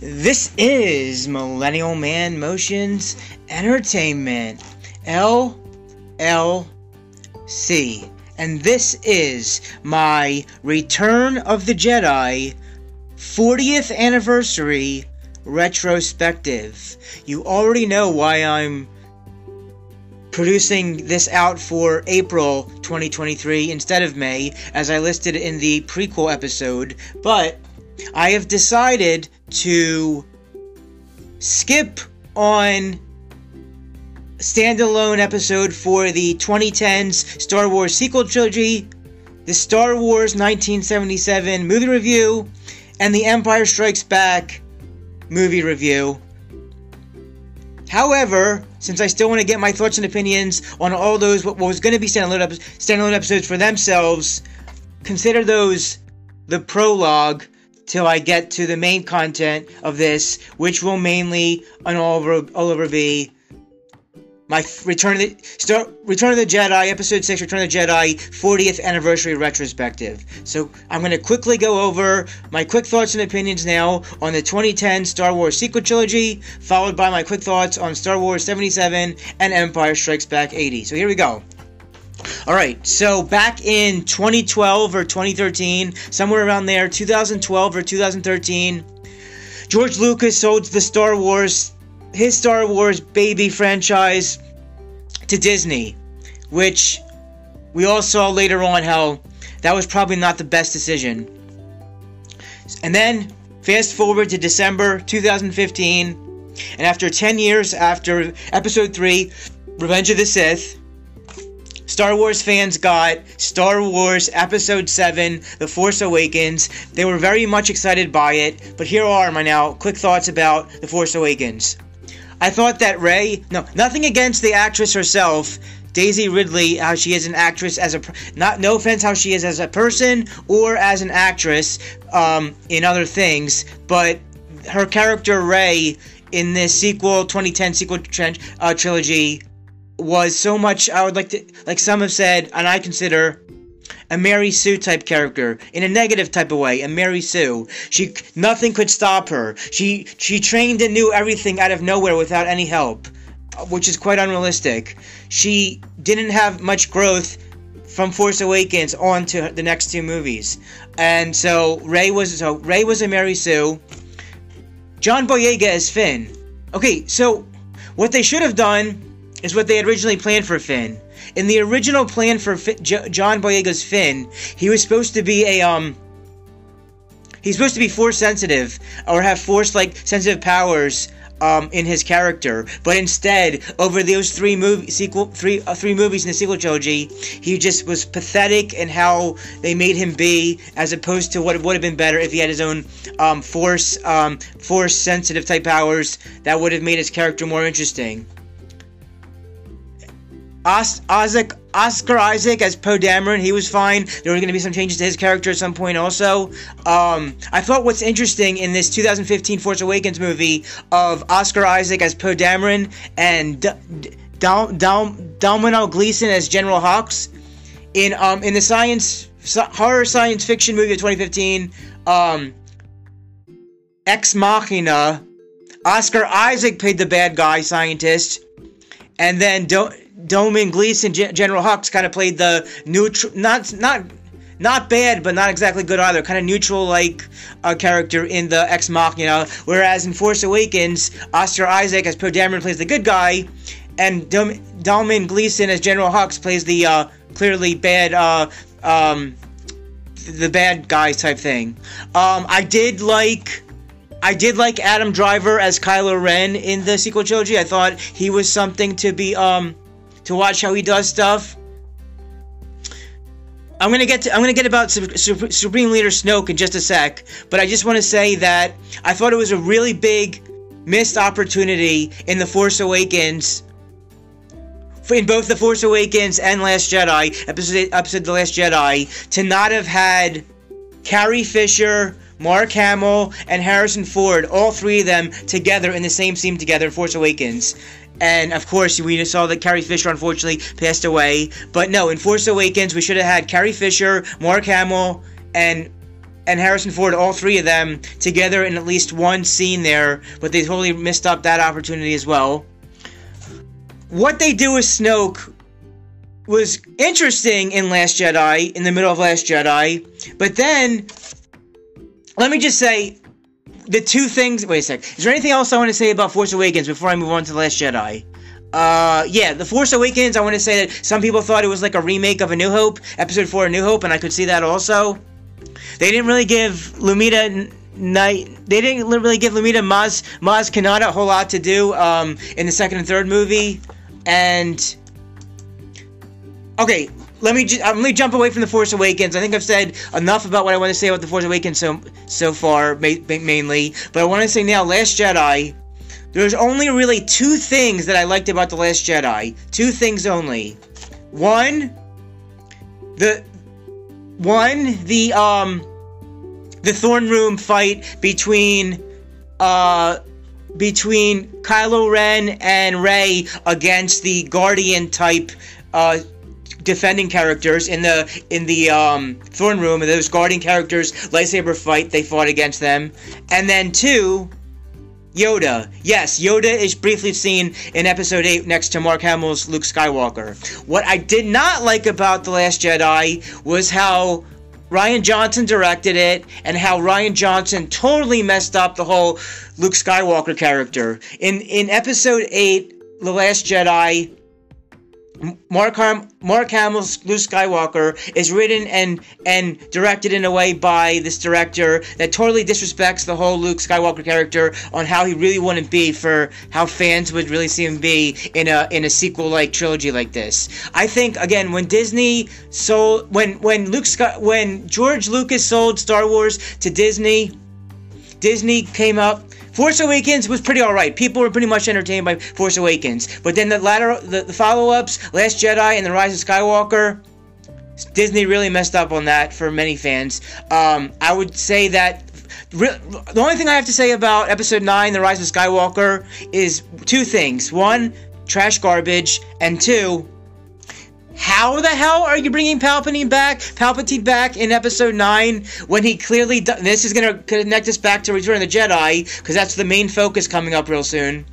This is Millennial Man Motions Entertainment LLC and this is my Return of the Jedi 40th anniversary retrospective. You already know why I'm producing this out for April 2023 instead of May, as I listed in the prequel episode, but I have decided to skip on standalone episode for the 2010s Star Wars sequel trilogy, the Star Wars 1977 movie review, and the Empire Strikes Back movie review. However, since I still want to get my thoughts and opinions on all those what was going to be standalone, standalone episodes for themselves, consider those the prologue till I get to the main content of this, which will mainly and all over, all over be my Return of the Star, Return of the Jedi, Episode Six, Return of the Jedi, 40th anniversary retrospective. So I'm going to quickly go over my quick thoughts and opinions now on the 2010 Star Wars sequel trilogy, followed by my quick thoughts on Star Wars 77 and Empire Strikes Back 80. So here we go. All right, so back in 2012 or 2013, somewhere around there, 2012 or 2013, George Lucas sold the Star Wars his Star Wars baby franchise to Disney, which we all saw later on how that was probably not the best decision. And then, fast forward to December 2015, and after 10 years after Episode 3, Revenge of the Sith, Star Wars fans got Star Wars Episode 7, The Force Awakens. They were very much excited by it, but here are my now quick thoughts about The Force Awakens. I thought that Rey, no, nothing against the actress herself, Daisy Ridley, how she is an actress as a not no offense how she is as a person or as an actress um, in other things, but her character Rey in this sequel 2010 sequel uh, trilogy was so much I would like to like some have said and I consider a Mary Sue type character in a negative type of way. A Mary Sue. She nothing could stop her. She she trained and knew everything out of nowhere without any help, which is quite unrealistic. She didn't have much growth from Force Awakens on to the next two movies, and so Rey was so Rey was a Mary Sue. John Boyega is Finn. Okay, so what they should have done is what they had originally planned for Finn. In the original plan for J- John Boyega's Finn, he was supposed to be a um. He's supposed to be force sensitive or have force like sensitive powers um, in his character, but instead, over those three movie sequel three uh, three movies in the sequel trilogy, he just was pathetic in how they made him be, as opposed to what would have been better if he had his own um, force um, force sensitive type powers that would have made his character more interesting. Os- Isaac, Oscar Isaac as Poe Dameron, he was fine. There were going to be some changes to his character at some point also. Um, I thought what's interesting in this 2015 Force Awakens movie of Oscar Isaac as Poe Dameron and D- D- Dal- Dal- Domhnall Gleeson as General Hux in um, in the science horror science fiction movie of 2015 um, Ex Machina. Oscar Isaac played the bad guy scientist, and then don't Domhnall Gleeson, G- General Hux, kind of played the neutral, not not not bad, but not exactly good either. Kind of neutral like uh, character in the Ex Machina. Whereas in Force Awakens, Oscar Isaac as Poe Dameron plays the good guy, and Dom- Domhnall Gleeson as General Hux plays the uh, clearly bad. Uh, um, the bad guy type thing. Um, I did like I did like Adam Driver as Kylo Ren in the sequel trilogy. I thought he was something to be um to watch how he does stuff. I'm gonna get to, I'm gonna get about Supreme Leader Snoke in just a sec, but I just want to say that I thought it was a really big missed opportunity in the Force Awakens in both The Force Awakens and Last Jedi, episode, episode The Last Jedi, to not have had Carrie Fisher, Mark Hamill, and Harrison Ford, all three of them together in the same scene together in Force Awakens. And of course, we saw that Carrie Fisher unfortunately passed away. But no, in Force Awakens, we should have had Carrie Fisher, Mark Hamill, and and Harrison Ford, all three of them together in at least one scene there. But they totally missed up that opportunity as well. What they do with Snoke was interesting in Last Jedi, in the middle of Last Jedi. But then let me just say the two things. Wait a sec. Is there anything else I want to say about Force Awakens before I move on to The Last Jedi? Uh, yeah, The Force Awakens, I want to say that some people thought it was like a remake of A New Hope, Episode 4 A New Hope, and I could see that also. They didn't really give Lupita Night. They didn't really give Lupita Maz Maz Kanata a whole lot to do um, in the second and third movie, and okay, let me just, I'm to jump away from the Force Awakens. I think I've said enough about what I want to say about the Force Awakens so so far, ma- mainly. But I want to say now, Last Jedi. There's only really two things that I liked about the Last Jedi. Two things only. One, the one the um the throne room fight between uh between Kylo Ren and Rey against the Guardian type uh defending characters in the in the um, throne room, and those guarding characters lightsaber fight. They fought against them, and then two. Yoda. Yes, Yoda is briefly seen in episode 8 next to Mark Hamill's Luke Skywalker. What I did not like about The Last Jedi was how Rian Johnson directed it and how Rian Johnson totally messed up the whole Luke Skywalker character. In in episode 8, The Last Jedi, Mark Ham- Mark Hamill's Luke Skywalker is written and and directed in a way by this director that totally disrespects the whole Luke Skywalker character on how he really wouldn't be for how fans would really see him be in a in a sequel like trilogy like this. I think again when Disney sold when when Luke Sky, when George Lucas sold Star Wars to Disney, Disney came up Force Awakens was pretty alright. People were pretty much entertained by Force Awakens. But then the latter, the, the follow-ups, Last Jedi and The Rise of Skywalker, Disney really messed up on that for many fans. Um, I would say that the only thing I have to say about Episode 9, The Rise of Skywalker, is two things. One, trash garbage, and two, how the hell are you bringing Palpatine back? Palpatine back in Episode Nine when he clearly. this is gonna connect us back to Return of the Jedi because that's the main focus coming up real soon.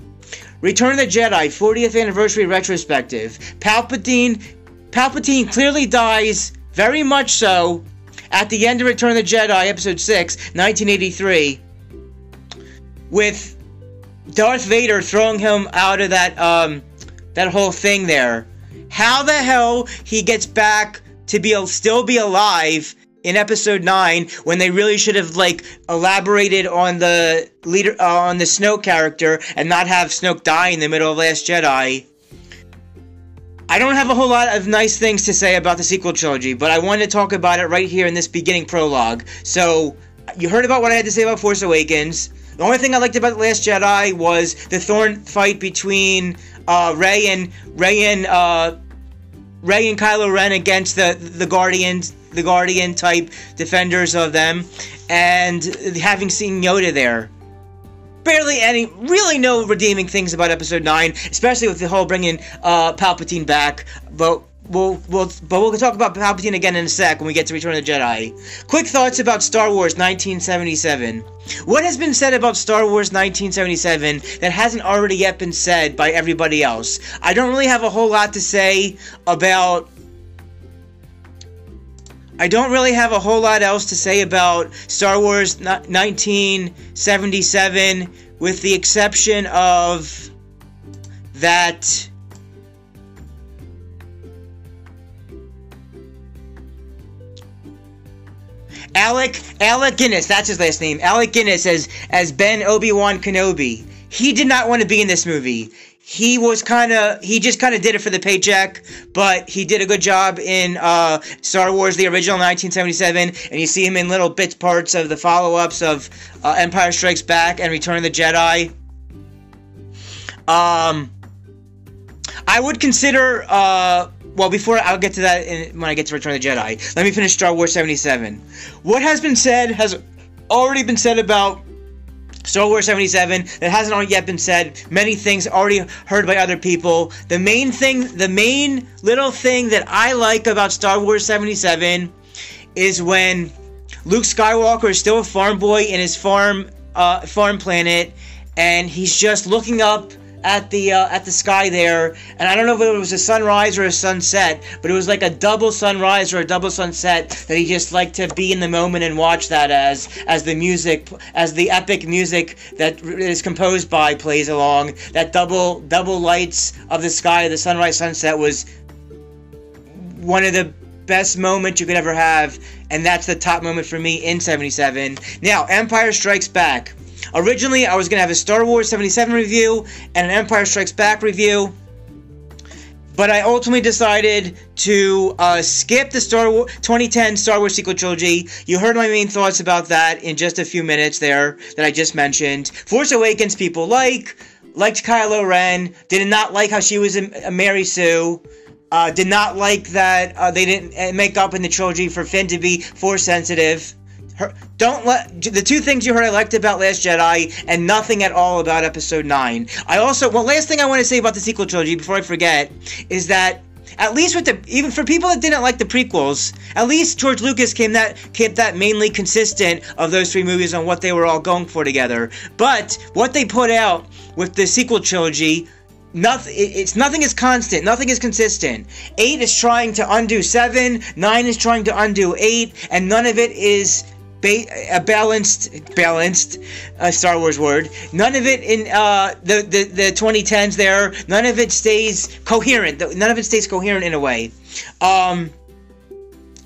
Return of the Jedi 40th anniversary retrospective. Palpatine. Palpatine clearly dies very much so at the end of Return of the Jedi, Episode 6, 1983, with Darth Vader throwing him out of that um that whole thing there how the hell he gets back to be still be alive in episode 9 when they really should have like elaborated on the leader uh, on the Snoke character and not have Snoke die in the middle of Last Jedi. I don't have a whole lot of nice things to say about the sequel trilogy, but I wanted to talk about it right here in this beginning prologue. So, you heard about what I had to say about Force Awakens. The only thing I liked about The Last Jedi was the thorn fight between uh, Rey and Rey and uh, Rey and Kylo Ren against the the Guardians, the Guardian type defenders of them, and having seen Yoda there. Barely any, really no redeeming things about Episode Nine, especially with the whole bringing uh, Palpatine back. But we'll, we'll, but we'll talk about Palpatine again in a sec when we get to Return of the Jedi. Quick thoughts about Star Wars 1977. What has been said about Star Wars 1977 that hasn't already yet been said by everybody else? I don't really have a whole lot to say about. I don't really have a whole lot else to say about Star Wars 1977, with the exception of that Alec Alec Guinness, that's his last name. Alec Guinness as as Ben Obi Wan Kenobi. He did not want to be in this movie. He was kind of he just kind of did it for the paycheck, but he did a good job in uh, Star Wars: The Original 1977, and you see him in little bits parts of the follow-ups of uh, Empire Strikes Back and Return of the Jedi. Um, I would consider. Uh, well, before I'll get to that in, when I get to Return of the Jedi. Let me finish Star Wars 77. What has been said has already been said about Star Wars 77 that hasn't yet been said. Many things already heard by other people. The main thing, the main little thing that I like about Star Wars 77 is when Luke Skywalker is still a farm boy in his farm uh, farm planet, and he's just looking up at the uh, at the sky there, and I don't know if it was a sunrise or a sunset, but it was like a double sunrise or a double sunset that he just liked to be in the moment and watch that as as the music as the epic music that is composed by plays along. That double double lights of the sky, the sunrise sunset was one of the best moments you could ever have, and that's the top moment for me in 77. Now, Empire Strikes Back. Originally, I was going to have a Star Wars 77 review and an Empire Strikes Back review. But I ultimately decided to uh, skip the Star Wars 2010 Star Wars sequel trilogy. You heard my main thoughts about that in just a few minutes there that I just mentioned. Force Awakens people like liked Kylo Ren, did not like how she was a, a Mary Sue. Uh, did not like that uh, they didn't uh, make up in the trilogy for Finn to be force sensitive. Don't let the two things you heard I liked about Last Jedi and nothing at all about Episode Nine. I also well, last thing I want to say about the sequel trilogy before I forget is that at least with the even for people that didn't like the prequels, at least George Lucas came that kept that mainly consistent of those three movies on what they were all going for together. But what they put out with the sequel trilogy nothing it's nothing is constant nothing is consistent eight is trying to undo seven nine is trying to undo eight and none of it is ba- a balanced balanced uh, Star Wars word. None of it in uh, the, the the 2010s there. None of it stays coherent. None of it stays coherent in a way. Um,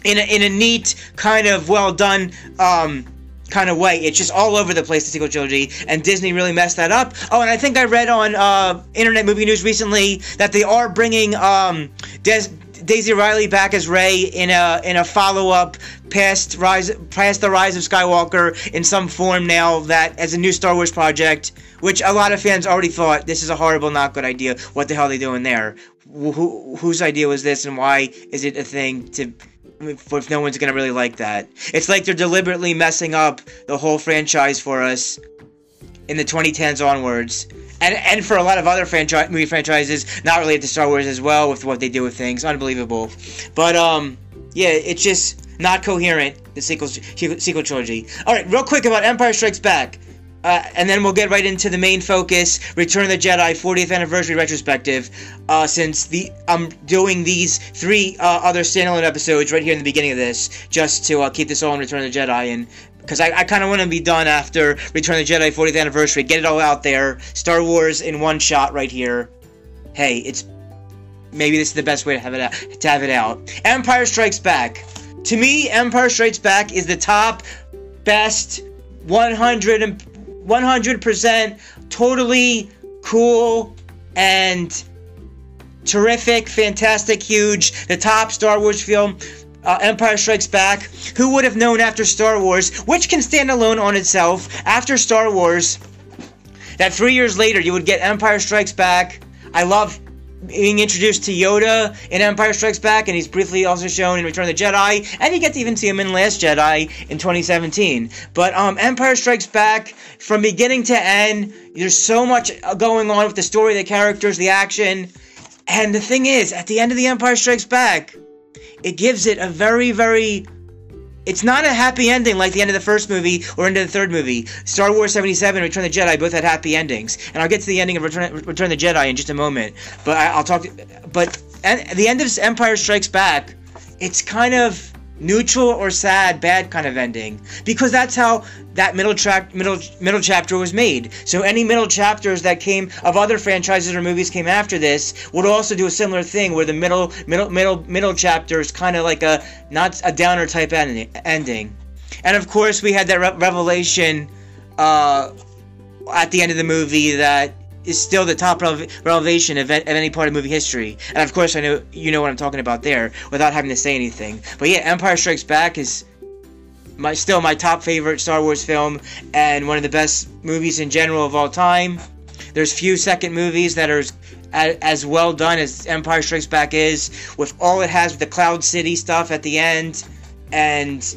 in a, in a neat kind of well done um, kind of way. It's just all over the place, the sequel trilogy, and Disney really messed that up. Oh, and I think I read on uh, Internet Movie News recently that they are bringing um, Des- Daisy Ridley back as Rey in a in a follow up past rise past the rise of Skywalker in some form now that as a new Star Wars project, which a lot of fans already thought this is a horrible, not good idea. What the hell are they doing there? Who, whose idea was this, and why is it a thing to? If no one's gonna really like that, it's like they're deliberately messing up the whole franchise for us in the 2010s onwards and and for a lot of other franchise movie franchises not related to Star Wars as well with what they do with things unbelievable but um yeah it's just not coherent the sequel sequel trilogy all right real quick about Empire Strikes Back uh, and then we'll get right into the main focus Return of the Jedi 40th anniversary retrospective uh, since the I'm doing these three uh, other standalone episodes right here in the beginning of this just to uh, keep this all in Return of the Jedi and because I, I kind of want to be done after Return of the Jedi 40th anniversary. Get it all out there. Star Wars in one shot right here. Hey, it's maybe this is the best way to have it out, to have it out. Empire Strikes Back. To me, Empire Strikes Back is the top, best, 100 100% totally cool and terrific, fantastic, huge, the top Star Wars film uh, Empire Strikes Back. Who would have known after Star Wars, which can stand alone on itself, after Star Wars, that three years later you would get Empire Strikes Back. I love being introduced to Yoda in Empire Strikes Back, and he's briefly also shown in Return of the Jedi, and you get to even see him in Last Jedi in 2017. But um, Empire Strikes Back, from beginning to end, there's so much going on with the story, the characters, the action. And the thing is, at the end of The Empire Strikes Back, it gives it a very, very. It's not a happy ending like the end of the first movie or into the third movie. Star Wars 77 and Return of the Jedi both had happy endings. And I'll get to the ending of Return, Return of the Jedi in just a moment. But I, will talk. To, But at the end of Empire Strikes Back, it's kind of neutral or sad, bad kind of ending. Because that's how that middle track middle middle chapter was made. So any middle chapters that came of other franchises or movies came after this would also do a similar thing where the middle middle middle middle chapter is kind of like a not a downer type ending. And of course we had that re- revelation uh, at the end of the movie that is still the top revelation of, of any part of movie history. And of course, I know you know what I'm talking about there without having to say anything. But yeah, Empire Strikes Back is my still my top favorite Star Wars film and one of the best movies in general of all time. There's few second movies that are as, as well done as Empire Strikes Back is, with all it has with the Cloud City stuff at the end, and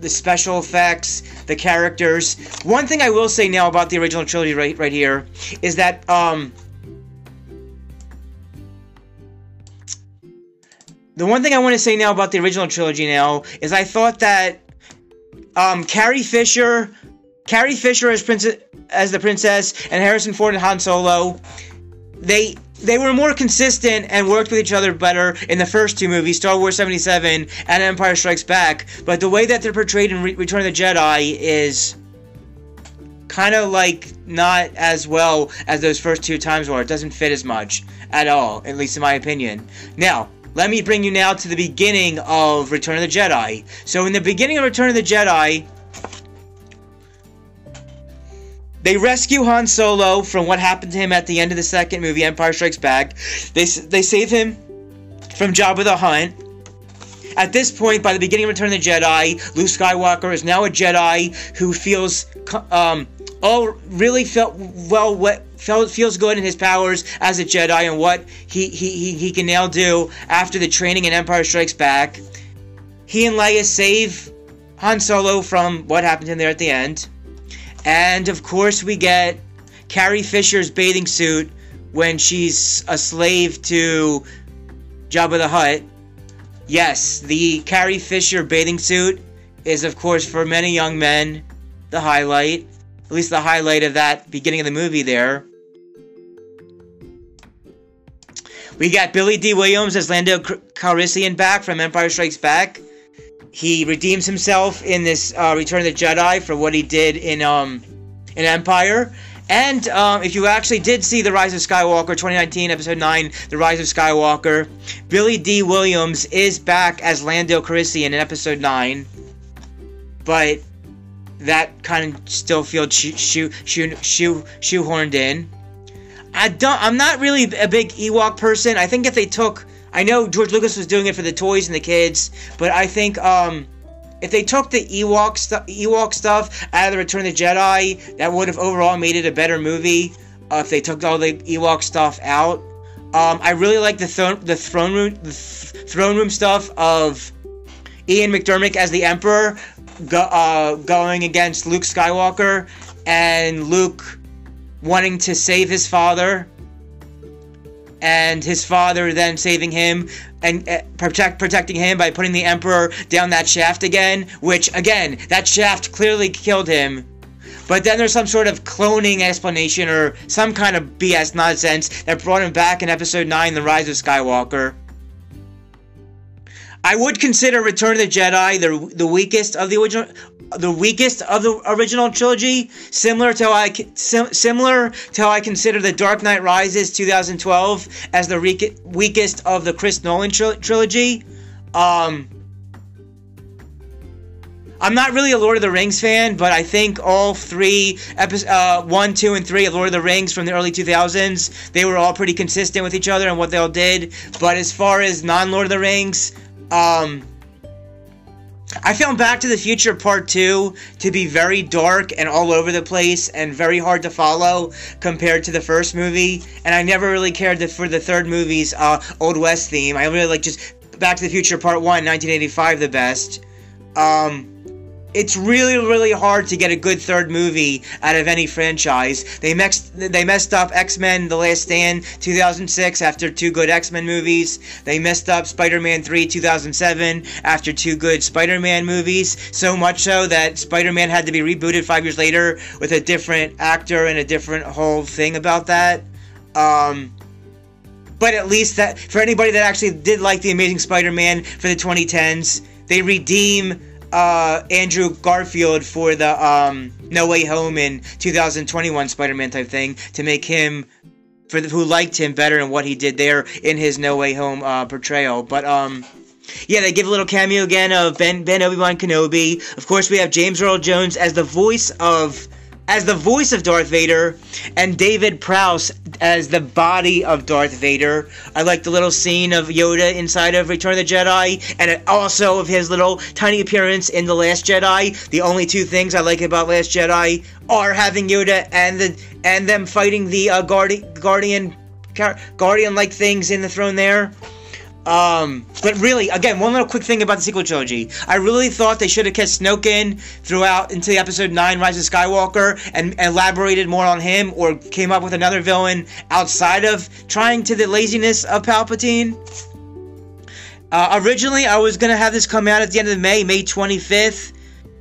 the special effects, the characters. One thing I will say now about the original trilogy right right here is that um the one thing I want to say now about the original trilogy now is I thought that um Carrie Fisher Carrie Fisher as princess as the princess and Harrison Ford and Han Solo they they were more consistent and worked with each other better in the first two movies, Star Wars 77 and Empire Strikes Back. But the way that they're portrayed in Re- Return of the Jedi is kind of like not as well as those first two times were. It doesn't fit as much at all, at least in my opinion. Now, let me bring you now to the beginning of Return of the Jedi. So, in the beginning of Return of the Jedi, They rescue Han Solo from what happened to him at the end of the second movie, Empire Strikes Back. They, they save him from Jabba the Hutt. At this point, by the beginning of Return of the Jedi, Luke Skywalker is now a Jedi who feels um, all really felt well what felt feels good in his powers as a Jedi and what he, he, he, he can now do after the training in Empire Strikes Back. He and Leia save Han Solo from what happened to him there at the end. And of course, we get Carrie Fisher's bathing suit when she's a slave to Jabba the Hutt. Yes, the Carrie Fisher bathing suit is, of course, for many young men, the highlight. At least the highlight of that beginning of the movie there. We got Billy Dee Williams as Lando Calrissian back from Empire Strikes Back he redeems himself in this uh, Return of the Jedi for what he did in um in Empire. And um, if you actually did see The Rise of Skywalker 2019, Episode 9, The Rise of Skywalker, Billy Dee Williams is back as Lando Calrissian in Episode 9. But that kind of still feels shoe, shoe, shoe, shoe, shoehorned in. I don't, I'm not really a big Ewok person. I think if they took I know George Lucas was doing it for the toys and the kids, but I think um, if they took the Ewok, Ewok stuff out of the Return of the Jedi, that would have overall made it a better movie. Uh, if they took all the Ewok stuff out, um, I really like the throne, the throne room, the th- throne room stuff of Ian McDiarmid as the Emperor, go, uh, going against Luke Skywalker, and Luke wanting to save his father and his father then saving him and uh, protect protecting him by putting the emperor down that shaft again which again that shaft clearly killed him. But then there's some sort of cloning explanation or some kind of BS nonsense that brought him back in episode 9 The Rise of Skywalker. I would consider Return of the Jedi the the weakest of the original the weakest of the original trilogy, similar to how I sim, similar to how I consider the Dark Knight Rises 2012 as the re- weakest of the Chris Nolan trilogy. Um, I'm not really a Lord of the Rings fan, but I think all three episodes, uh, one, two, and three of Lord of the Rings from the early 2000s, they were all pretty consistent with each other and what they all did. But as far as non-Lord of the Rings, um, I found Back to the Future Part 2 to be very dark and all over the place and very hard to follow compared to the first movie. And I never really cared for the third movie's uh, Old West theme. I really like just Back to the Future Part 1, 1985 the best. Um, it's really really hard to get a good third movie out of any franchise. They messed they messed up X-Men: The Last Stand 2006 after two good X-Men movies. They messed up Spider-Man 3 2007 after two good Spider-Man movies. So much so that Spider-Man had to be rebooted 5 years later with a different actor and a different whole thing about that. Um but at least that for anybody that actually did like the Amazing Spider-Man for the 2010s, they redeem uh, Andrew Garfield for the um, No Way Home in 2021 Spider-Man type thing to make him for the, who liked him better and what he did there in his No Way Home uh, portrayal. But um, yeah, they give a little cameo again of Ben Ben Obi Wan Kenobi. Of course, we have James Earl Jones as the voice of as the voice of Darth Vader, and David Prowse as the body of Darth Vader. I like the little scene of Yoda inside of Return of the Jedi, and also of his little tiny appearance in The Last Jedi. The only two things I like about Last Jedi are having Yoda and the and them fighting the uh, guardian guardian guardian like things in the throne there. Um, but really, again, one little quick thing about the sequel trilogy. I really thought they should have kept Snoke in throughout into episode 9, Rise of Skywalker, and, and elaborated more on him, or came up with another villain outside of trying to the laziness of Palpatine. Uh, originally, I was going to have this come out at the end of May, May 25th,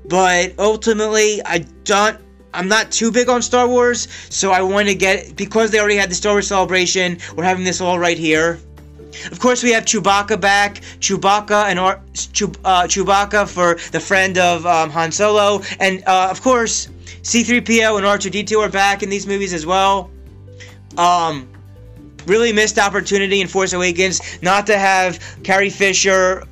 but ultimately, I don't. I'm not too big on Star Wars, so I want to get because they already had the Star Wars celebration. We're having this all right here. Of course, we have Chewbacca back. Chewbacca and Chew- uh, Chewbacca for the friend of um, Han Solo, and uh, of course, C-3PO and R2D2 are back in these movies as well. Um, really missed opportunity in Force Awakens not to have Carrie Fisher,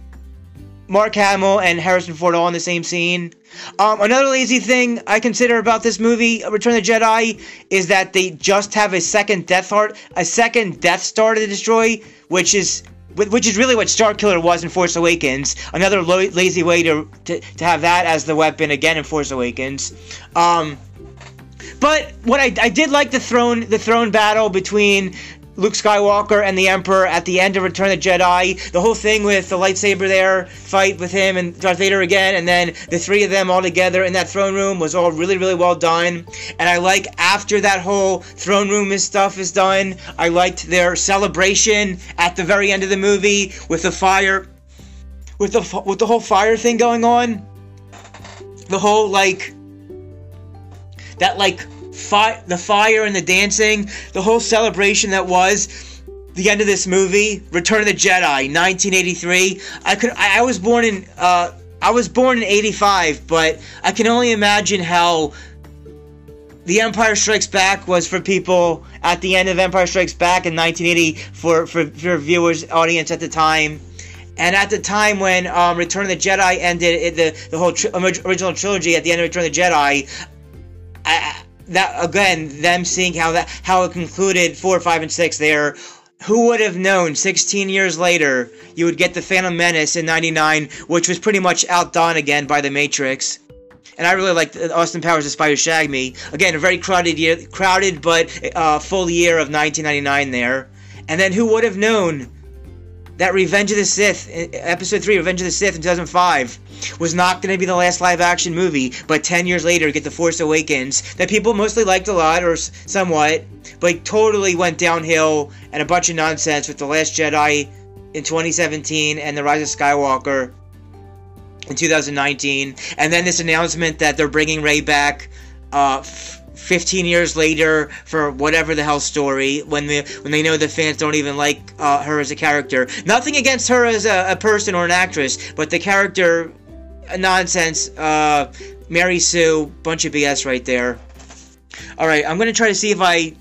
Mark Hamill, and Harrison Ford all in the same scene. Um, another lazy thing I consider about this movie, Return of the Jedi, is that they just have a second Death Heart, a second Death Star to destroy, which is which is really what Starkiller was in Force Awakens. Another lo- lazy way to, to to have that as the weapon again in Force Awakens. Um, but what I, I did like the throne the throne battle between Luke Skywalker and the Emperor at the end of Return of the Jedi. The whole thing with the lightsaber there, fight with him and Darth Vader again, and then the three of them all together in that throne room was all really, really well done. And I like after that whole throne room stuff is done, I liked their celebration at the very end of the movie with the fire, with the with the whole fire thing going on. The whole like that like fi- the fire and the dancing, the whole celebration that was the end of this movie, Return of the Jedi, 1983. I could I, I was born in uh, I was born in 85, but I can only imagine how the Empire Strikes Back was for people at the end of Empire Strikes Back in 1980 for for, for viewers audience at the time. And at the time when um, Return of the Jedi ended, it, the the whole tri- original trilogy at the end of Return of the Jedi, I, that again, them seeing how that how it concluded four, five, and six there. Who would have known 16 years later you would get the Phantom Menace in 99, which was pretty much outdone again by The Matrix. And I really liked Austin Powers' Spy Who Shagged Me. Again, a very crowded year, crowded but uh, full year of 1999 there. And then who would have known that Revenge of the Sith, Episode 3, Revenge of the Sith in 2005, was not going to be the last live action movie, but 10 years later, get The Force Awakens, that people mostly liked a lot, or somewhat, but totally went downhill and a bunch of nonsense with The Last Jedi in 2017 and The Rise of Skywalker in 2019. And then this announcement that they're bringing Rey back. Uh, 15 years later for whatever the hell story when they when they know the fans don't even like uh, her as a character. Nothing against her as a, a, person or an actress, but the character nonsense. Uh, Mary Sue, bunch of BS right there. All right, I'm gonna try to see if I.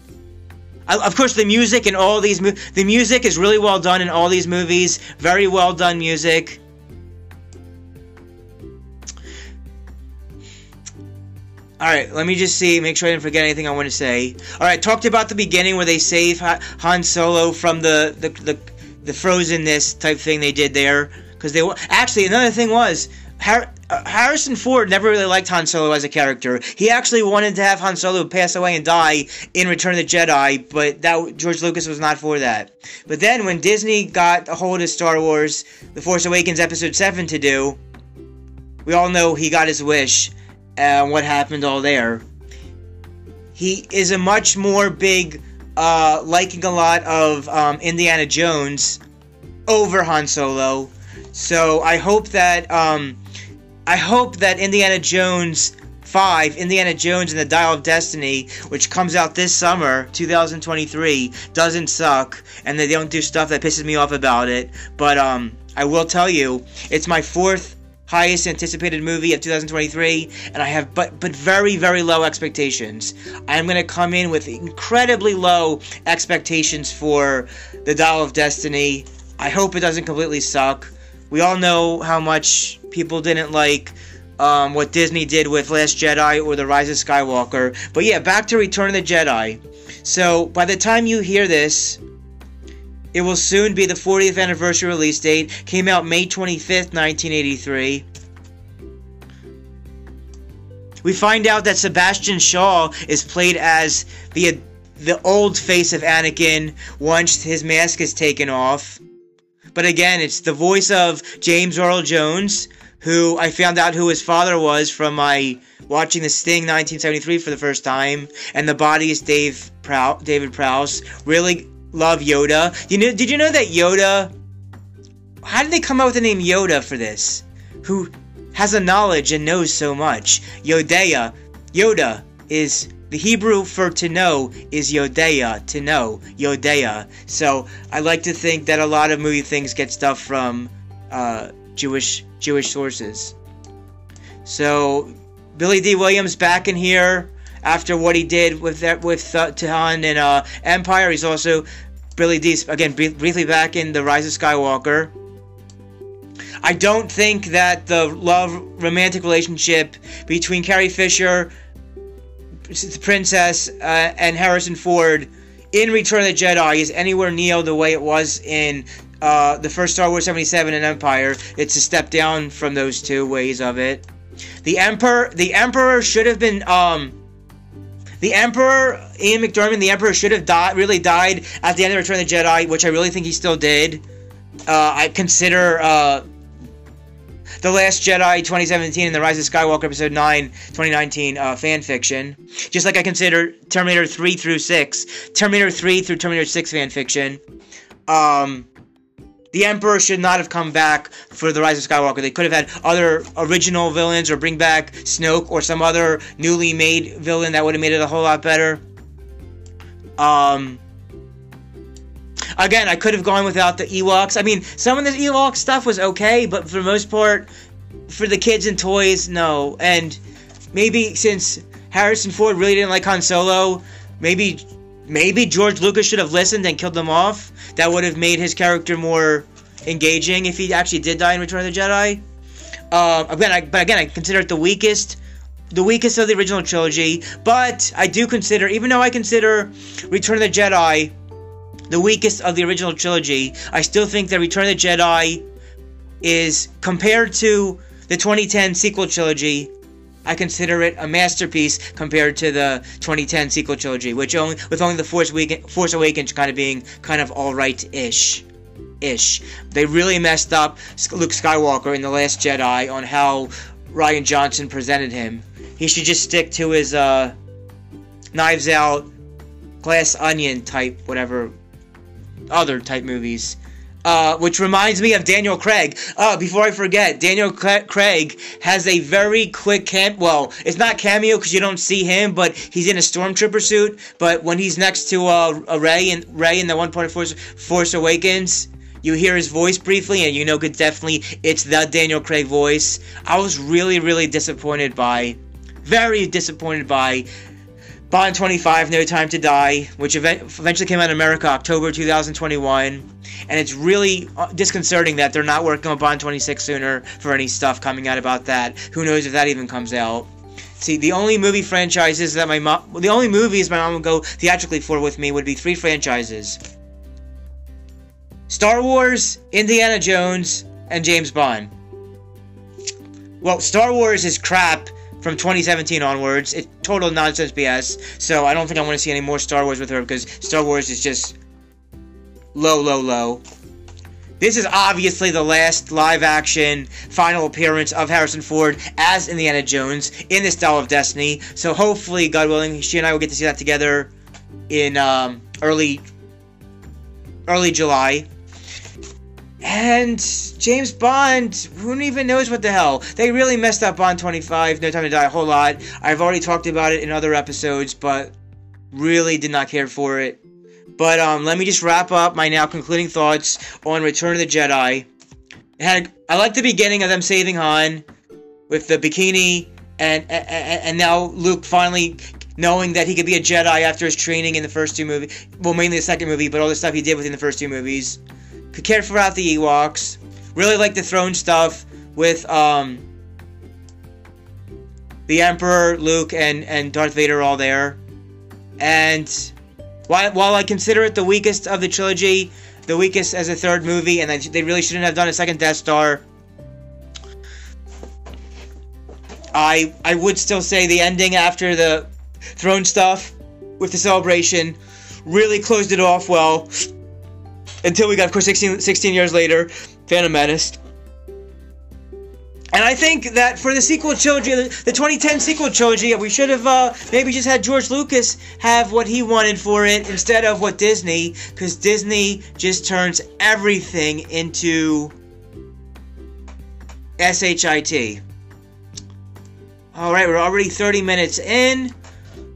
I of course, the music in all these the music is really well done in all these movies. Very well done music. Alright, let me just see, make sure I didn't forget anything I want to say. Alright, talked about the beginning where they save Han Solo from the, the, the, the frozenness type thing they did there. Because they Actually, another thing was, Har- uh, Harrison Ford never really liked Han Solo as a character. He actually wanted to have Han Solo pass away and die in Return of the Jedi, but that George Lucas was not for that. But then when Disney got a hold of Star Wars, The Force Awakens Episode 7 to do, we all know he got his wish and what happened all there. He is a much more big, uh, liking a lot of um, Indiana Jones over Han Solo. So I hope that um, I hope that Indiana Jones 5, Indiana Jones and the Dial of Destiny, which comes out this summer, 2023, doesn't suck, and they don't do stuff that pisses me off about it. But um, I will tell you, it's my fourth highest anticipated movie of 2023, and I have but but very very low expectations. I am going to come in with incredibly low expectations for the Dial of Destiny. I hope it doesn't completely suck. We all know how much people didn't like um, what Disney did with Last Jedi or The Rise of Skywalker. But yeah, back to Return of the Jedi. So by the time you hear this, it will soon be the 40th anniversary release date. Came out May 25th, 1983. We find out that Sebastian Shaw is played as the the old face of Anakin once his mask is taken off. But again, it's the voice of James Earl Jones, who I found out who his father was from my watching The Sting 1973 for the first time, and the body is Dave Prou- David Prowse. Really love Yoda. You know? Did you know that Yoda? How did they come up with the name Yoda for this? Who has a knowledge and knows so much? Yodea. Yoda is the Hebrew for to know is Yodea, to know, Yodea. So I like to think that a lot of movie things get stuff from uh, Jewish Jewish sources. So Billy Dee Williams back in here after what he did with that with uh, and uh, Empire. He's also Billy Dee again briefly back in the Rise of Skywalker. I don't think that the love romantic relationship between Carrie Fisher, the princess, uh, and Harrison Ford in Return of the Jedi is anywhere near the way it was in uh, the first Star Wars 77 and Empire. It's a step down from those two ways of it. The Emperor, the Emperor should have been, um, the Emperor, Ian McDiarmid, the Emperor should have died, really died at the end of Return of the Jedi, which I really think he still did. Uh, I consider, uh, the Last Jedi 2017 and The Rise of Skywalker Episode 9 2019 uh, fan fiction. Just like I consider Terminator 3 through 6, Terminator 3 through Terminator 6 fan fiction. Um, the Emperor should not have come back for The Rise of Skywalker. They could have had other original villains or bring back Snoke or some other newly made villain that would have made it a whole lot better. Um, Again, I could have gone without the Ewoks. I mean, some of the Ewok stuff was okay, but for the most part, for the kids and toys, no. And maybe since Harrison Ford really didn't like Han Solo, maybe maybe George Lucas should have listened and killed them off. That would have made his character more engaging if he actually did die in Return of the Jedi. Uh, again, I, but again, I consider it the weakest, the weakest of the original trilogy. But I do consider, even though I consider Return of the Jedi the weakest of the original trilogy, I still think that Return of the Jedi is compared to the 2010 sequel trilogy. I consider it a masterpiece compared to the 2010 sequel trilogy, which only with only the Force, Week- Force Awakens kind of being kind of all right ish. Ish. They really messed up Luke Skywalker in The Last Jedi on how Rian Johnson presented him. He should just stick to his uh, Knives Out, Glass Onion type, whatever other type movies. Uh, which reminds me of Daniel Craig. Uh, before I forget, Daniel Craig has a very quick camp. Well, it's not cameo because you don't see him, but he's in a stormtrooper suit. But when he's next to uh, Rey and Rey in the one point Force, Force Awakens, you hear his voice briefly, and you know good definitely it's the Daniel Craig voice. I was really, really disappointed by, very disappointed by Bond 25, No Time to Die, which eventually came out in America October 2021. And it's really uh, disconcerting that they're not working on Bond 26 sooner for any stuff coming out about that. Who knows if that even comes out. See, the only movie franchises that my mom, the only movies my mom would go theatrically for with me would be three franchises Star Wars, Indiana Jones, and James Bond. Well, Star Wars is crap from 2017 onwards. It's total nonsense BS. So I don't think I want to see any more Star Wars with her because Star Wars is just low, low, low. This is obviously the last live action final appearance of Harrison Ford as Indiana Jones in this Dial of Destiny. So hopefully, God willing, she and I will get to see that together in um, early early July. And James Bond, who even knows what the hell? They really messed up Bond 25, No Time to Die a whole lot. I've already talked about it in other episodes, but really did not care for it. But um, let me just wrap up my now concluding thoughts on Return of the Jedi. had I like the beginning of them saving Han with the bikini, and, and and now Luke finally knowing that he could be a Jedi after his training in the first two movies. Well, mainly the second movie, but all the stuff he did within the first two movies could care for out the Ewoks. Really like the throne stuff with um the Emperor, Luke, and and Darth Vader all there. And while while I consider it the weakest of the trilogy, the weakest as a third movie, and they really shouldn't have done a second Death Star. I I would still say the ending after the throne stuff with the celebration really closed it off well until we got of course 16, 16 years later Phantom Menace. And I think that for the sequel trilogy, the 2010 sequel trilogy, we should have uh, maybe just had George Lucas have what he wanted for it instead of what Disney, because Disney just turns everything into SHIT. Alright, we're already 30 minutes in.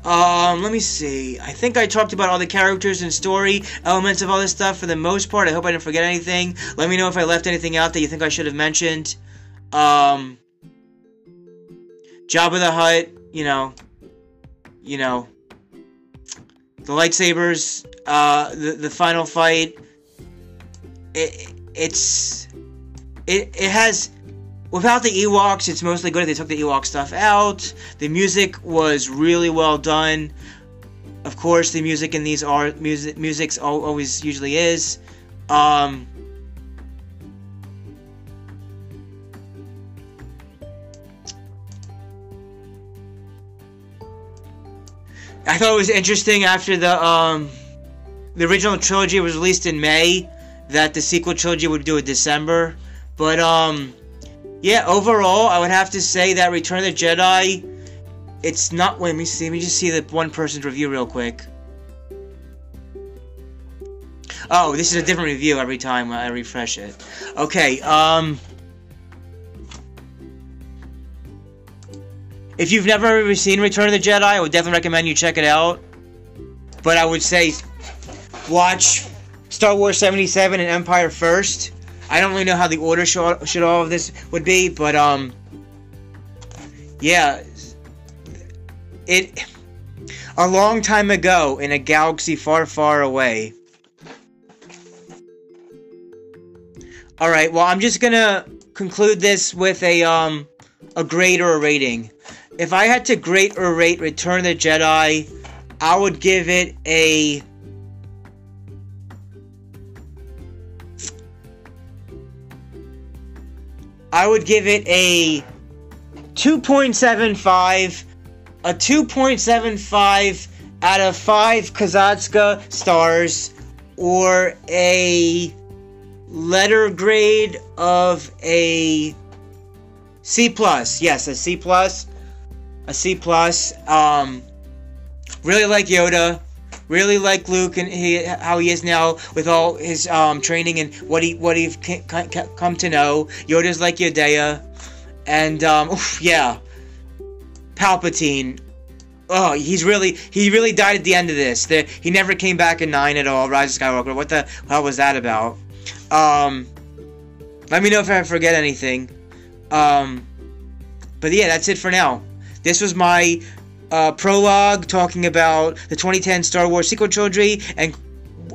Um, let me see. I think I talked about all the characters and story elements of all this stuff for the most part. I hope I didn't forget anything. Let me know if I left anything out that you think I should have mentioned. Um, Jabba the Hutt, you know, you know, the lightsabers, uh, the the final fight. It it's it it has without the Ewoks, it's mostly good. They took the Ewok stuff out. The music was really well done. Of course, the music in these are music. Music's always usually is. Um, I thought it was interesting after the um, the original trilogy was released in May that the sequel trilogy would do it December. But um, yeah, overall, I would have to say that Return of the Jedi. It's not. Wait, let me see. Let me just see the one person's review real quick. Oh, this is a different review every time I refresh it. Okay, um. If you've never ever seen Return of the Jedi, I would definitely recommend you check it out. But I would say watch Star Wars 77 and Empire first. I don't really know how the order should, should all of this would be, but um yeah, it a long time ago in a galaxy far far away. All right, well, I'm just to conclude this with a um a grade or a rating if I had to grade or rate Return of the Jedi, I would give it a. I would give it a 2.75, a 2.75 out of 5 Kazatska stars, or a letter grade of a C plus. Yes, a C plus a C plus. Um, really like Yoda. Really like Luke and he, how he is now with all his um, training and what he what he've come to know. Yoda's like Yoda, and um, oof, yeah, Palpatine. Oh, he's really he really died at the end of this. The, he never came back in nine at all. Rise of Skywalker. What the hell was that about? Um, let me know if I forget anything. Um, but yeah, that's it for now. This was my uh, prologue talking about the 2010 Star Wars sequel trilogy and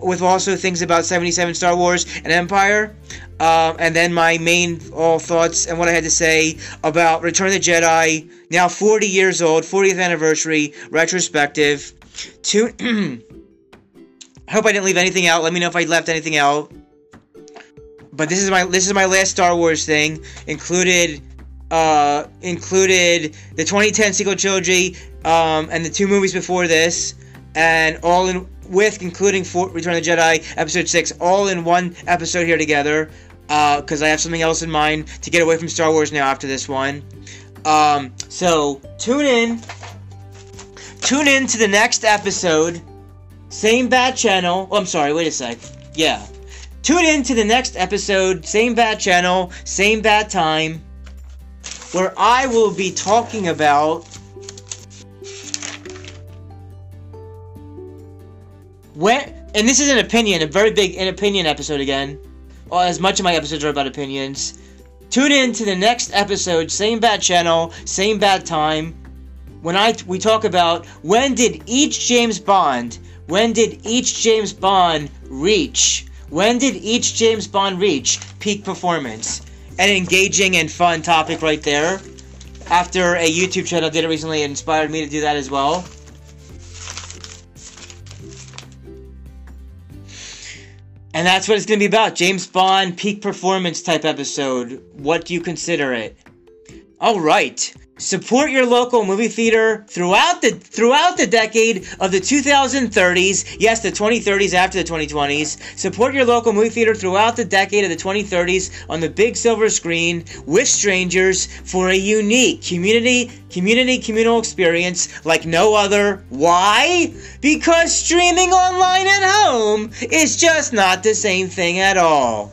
with also things about 77 Star Wars and Empire. Uh, and then my main all thoughts and what I had to say about Return of the Jedi, now 40 years old, 40th anniversary, retrospective. To I hope I didn't leave anything out. Let me know if I left anything out. But this is my this is my last Star Wars thing. Included uh, included the 2010 sequel trilogy um, and the two movies before this, and all in with including for Return of the Jedi Episode Six, all in one episode here together. Because uh, I have something else in mind to get away from Star Wars now after this one. Um, so tune in. Tune in to the next episode. Same bad channel. Oh, I'm sorry. Wait a sec. Yeah. Tune in to the next episode. Same bad channel. Same bad time where I will be talking about when, and this is an opinion, a very big an opinion episode again. Well, as much of my episodes are about opinions. Tune in to the next episode, same bad channel, same bad time. When I we talk about when did each James Bond, when did each James Bond reach? When did each James Bond reach peak performance? an engaging and fun topic right there. after a YouTube channel did it recently, it inspired me to do that as well. And that's what it's going to be about. James Bond peak performance type episode. What do you consider it? All right. Support your local movie theater throughout the throughout the decade of the 2030s. Yes, the 2030s after the 2020s. Support your local movie theater throughout the decade of the 2030s on the big silver screen with strangers for a unique community community communal experience like no other. Why? Because streaming online at home is just not the same thing at all.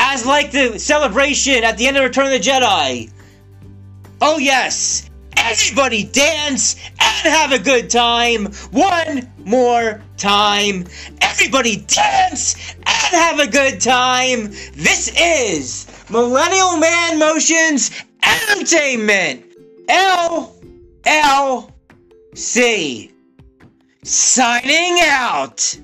as like the celebration at the end of Return of the Jedi. Oh yes, everybody dance and have a good time. One more time. Everybody dance and have a good time. This is Millennial Man Motions Entertainment. L L C. Signing out.